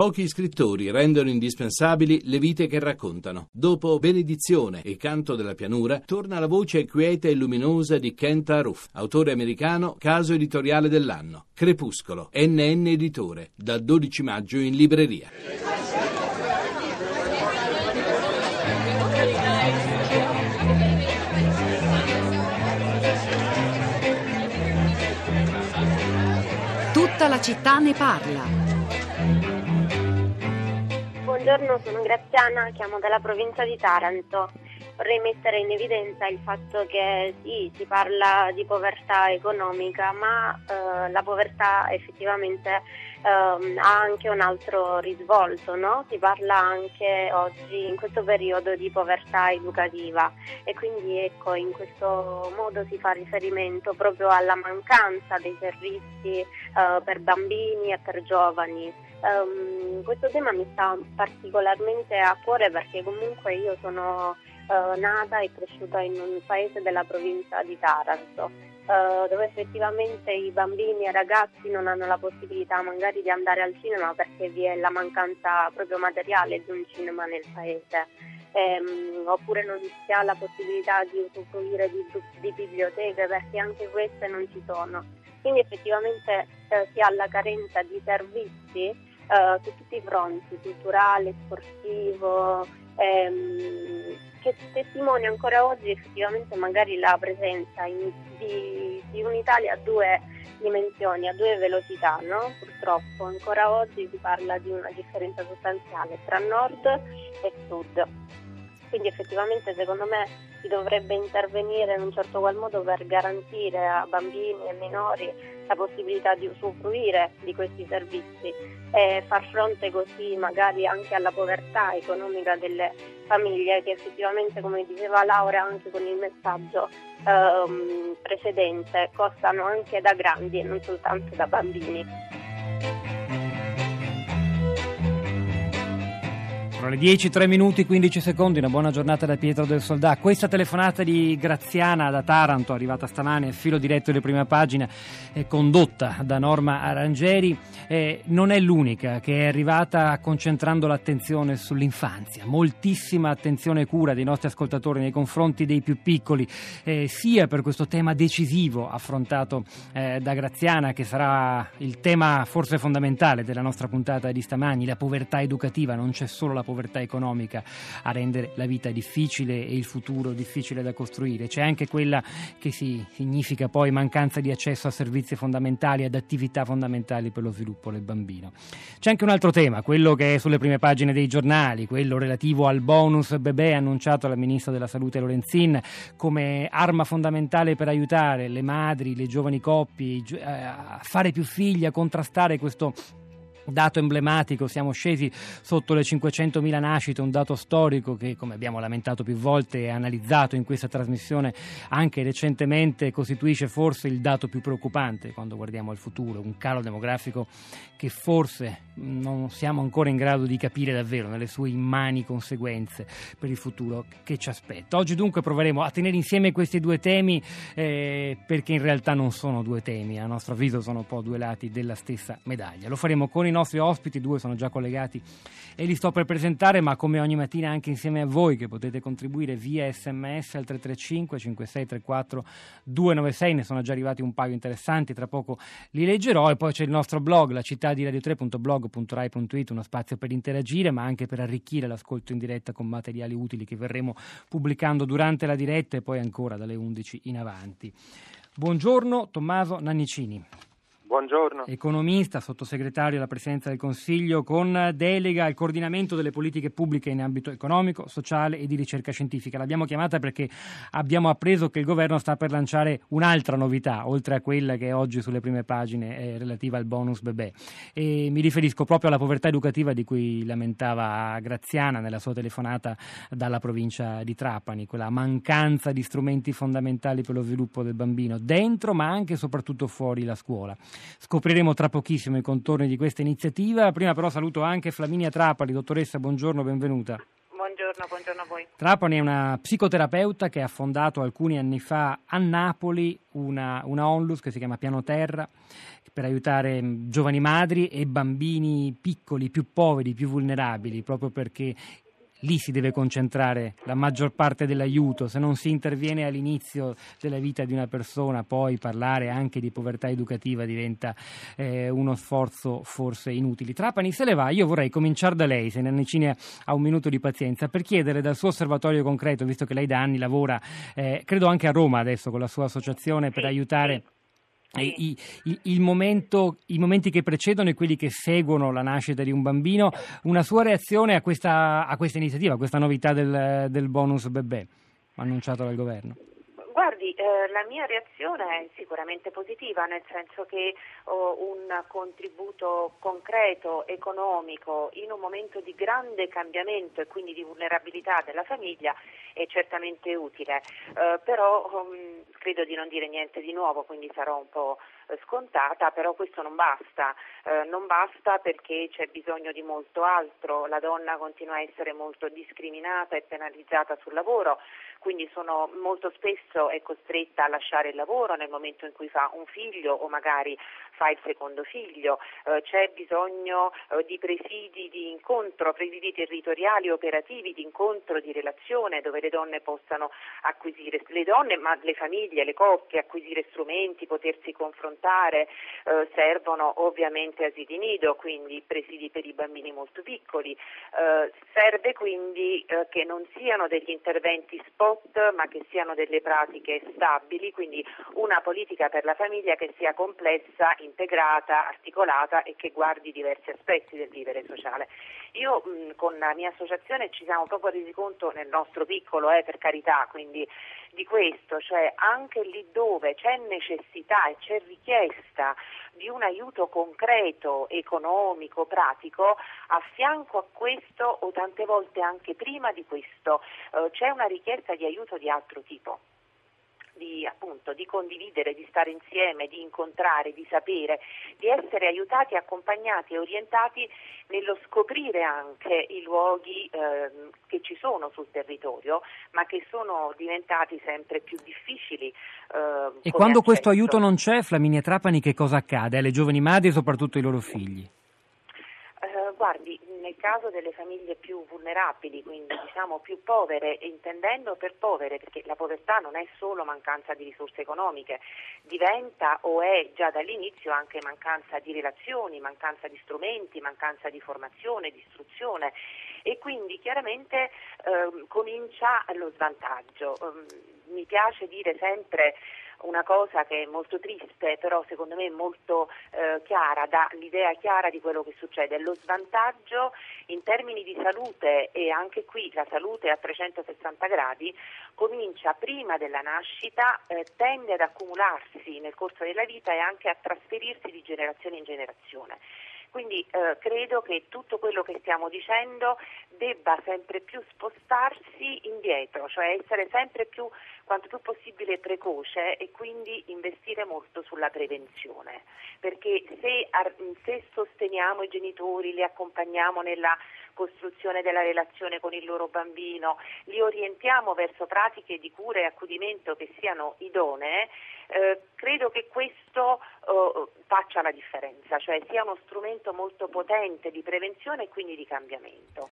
Pochi scrittori rendono indispensabili le vite che raccontano. Dopo Benedizione e Canto della pianura, torna la voce quieta e luminosa di Kent Aruf, autore americano, caso editoriale dell'anno. Crepuscolo, NN Editore, dal 12 maggio in libreria. Tutta la città ne parla. Buongiorno, sono Graziana, chiamo dalla provincia di Taranto. Vorrei mettere in evidenza il fatto che sì, si parla di povertà economica, ma eh, la povertà effettivamente eh, ha anche un altro risvolto, no? si parla anche oggi in questo periodo di povertà educativa e quindi ecco in questo modo si fa riferimento proprio alla mancanza dei servizi eh, per bambini e per giovani. Um, questo tema mi sta particolarmente a cuore perché comunque io sono uh, nata e cresciuta in un paese della provincia di Taranto, uh, dove effettivamente i bambini e i ragazzi non hanno la possibilità magari di andare al cinema perché vi è la mancanza proprio materiale di un cinema nel paese. Um, oppure non si ha la possibilità di usufruire di, di biblioteche perché anche queste non ci sono. Quindi effettivamente eh, si ha la carenza di servizi uh, su tutti i fronti, culturale, sportivo, ehm, che testimonia ancora oggi effettivamente magari la presenza in, di, di, un'Italia a due dimensioni, a due velocità, no? purtroppo ancora oggi si parla di una differenza sostanziale tra nord e sud. Quindi effettivamente secondo me dovrebbe intervenire in un certo qual modo per garantire a bambini e minori la possibilità di usufruire di questi servizi e far fronte così magari anche alla povertà economica delle famiglie che effettivamente, come diceva Laura anche con il messaggio ehm, precedente, costano anche da grandi e non soltanto da bambini. Sono le 10, 3 minuti, 15 secondi, una buona giornata da Pietro del Soldà. Questa telefonata di Graziana da Taranto, arrivata stamane, filo diretto di prima pagina, condotta da Norma Arangeri, eh, non è l'unica che è arrivata concentrando l'attenzione sull'infanzia. Moltissima attenzione e cura dei nostri ascoltatori nei confronti dei più piccoli, eh, sia per questo tema decisivo affrontato eh, da Graziana, che sarà il tema forse fondamentale della nostra puntata di stamani, la povertà educativa, non c'è solo la povertà economica a rendere la vita difficile e il futuro difficile da costruire, c'è anche quella che si significa poi mancanza di accesso a servizi fondamentali, ad attività fondamentali per lo sviluppo del bambino. C'è anche un altro tema, quello che è sulle prime pagine dei giornali, quello relativo al bonus bebè annunciato dal Ministro della Salute Lorenzin come arma fondamentale per aiutare le madri, le giovani coppie a fare più figli, a contrastare questo dato emblematico, siamo scesi sotto le 500.000 nascite, un dato storico che, come abbiamo lamentato più volte e analizzato in questa trasmissione anche recentemente, costituisce forse il dato più preoccupante quando guardiamo al futuro, un calo demografico che forse non siamo ancora in grado di capire davvero nelle sue immani conseguenze per il futuro che ci aspetta. Oggi dunque proveremo a tenere insieme questi due temi eh, perché in realtà non sono due temi, a nostro avviso sono un po' due lati della stessa medaglia. Lo faremo con i nostri ospiti, due sono già collegati e li sto per presentare, ma come ogni mattina anche insieme a voi che potete contribuire via sms al 335 5634 296, ne sono già arrivati un paio interessanti, tra poco li leggerò e poi c'è il nostro blog, la città di radio3.blog.rai.it, uno spazio per interagire ma anche per arricchire l'ascolto in diretta con materiali utili che verremo pubblicando durante la diretta e poi ancora dalle 11 in avanti. Buongiorno Tommaso Nannicini. Buongiorno. Economista, sottosegretario alla Presidenza del Consiglio con delega al coordinamento delle politiche pubbliche in ambito economico, sociale e di ricerca scientifica. L'abbiamo chiamata perché abbiamo appreso che il governo sta per lanciare un'altra novità, oltre a quella che è oggi sulle prime pagine eh, relativa al bonus bebè. E mi riferisco proprio alla povertà educativa di cui lamentava Graziana nella sua telefonata dalla provincia di Trapani, quella mancanza di strumenti fondamentali per lo sviluppo del bambino, dentro ma anche e soprattutto fuori la scuola. Scopriremo tra pochissimo i contorni di questa iniziativa. Prima però saluto anche Flaminia Trapali. Dottoressa, buongiorno, benvenuta. Buongiorno buongiorno, buongiorno a voi. Trapani è una psicoterapeuta che ha fondato alcuni anni fa a Napoli una, una onlus che si chiama Piano Terra per aiutare giovani madri e bambini piccoli, più poveri, più vulnerabili, proprio perché lì si deve concentrare la maggior parte dell'aiuto, se non si interviene all'inizio della vita di una persona, poi parlare anche di povertà educativa diventa eh, uno sforzo forse inutile. Trapani se le va, io vorrei cominciare da lei, se Nannicini ha un minuto di pazienza, per chiedere dal suo osservatorio concreto, visto che lei da anni lavora, eh, credo anche a Roma adesso con la sua associazione per aiutare i, i, il momento, I momenti che precedono e quelli che seguono la nascita di un bambino, una sua reazione a questa, a questa iniziativa, a questa novità del, del bonus bebè annunciato dal governo? Eh, la mia reazione è sicuramente positiva, nel senso che oh, un contributo concreto, economico, in un momento di grande cambiamento e quindi di vulnerabilità della famiglia è certamente utile. Eh, però um, credo di non dire niente di nuovo, quindi sarò un po' scontata, però questo non basta, eh, non basta perché c'è bisogno di molto altro, la donna continua a essere molto discriminata e penalizzata sul lavoro, quindi sono, molto spesso è costretta a lasciare il lavoro nel momento in cui fa un figlio o magari fa il secondo figlio, eh, c'è bisogno eh, di presidi di incontro, presidi territoriali operativi di incontro, di relazione dove le donne possano acquisire, le donne ma le famiglie, le coppie, acquisire strumenti, potersi confrontare, eh, servono ovviamente asili nido, quindi presidi per i bambini molto piccoli, eh, serve quindi eh, che non siano degli interventi spot ma che siano delle pratiche stabili, quindi una politica per la famiglia che sia complessa, integrata, articolata e che guardi diversi aspetti del vivere sociale. Io mh, con la mia associazione ci siamo proprio resi conto nel nostro piccolo, eh, per carità, quindi di questo, cioè anche lì dove c'è necessità e c'è richiesta di un aiuto concreto, economico, pratico, a fianco a questo o tante volte anche prima di questo eh, c'è una richiesta di aiuto di altro tipo di, appunto, di condividere, di stare insieme, di incontrare, di sapere, di essere aiutati, accompagnati e orientati nello scoprire anche i luoghi eh, che ci sono sul territorio, ma che sono diventati sempre più difficili. Eh, e quando accesso. questo aiuto non c'è, Flaminia Trapani, che cosa accade alle giovani madri e soprattutto ai loro figli? Guardi, nel caso delle famiglie più vulnerabili, quindi diciamo più povere, intendendo per povere, perché la povertà non è solo mancanza di risorse economiche, diventa o è già dall'inizio anche mancanza di relazioni, mancanza di strumenti, mancanza di formazione, di istruzione e quindi chiaramente eh, comincia lo svantaggio. Eh, mi piace dire sempre una cosa che è molto triste, però secondo me molto eh, chiara, dà l'idea chiara di quello che succede. Lo svantaggio in termini di salute e anche qui la salute a 360 gradi comincia prima della nascita, eh, tende ad accumularsi nel corso della vita e anche a trasferirsi di generazione in generazione. Quindi eh, credo che tutto quello che stiamo dicendo debba sempre più spostarsi indietro, cioè essere sempre più, quanto più possibile, precoce e quindi investire molto sulla prevenzione. Perché se, se sosteniamo i genitori, li accompagniamo nella costruzione della relazione con il loro bambino, li orientiamo verso pratiche di cura e accudimento che siano idonee, eh, credo che questo eh, faccia la differenza, cioè sia uno strumento molto potente di prevenzione e quindi di cambiamento.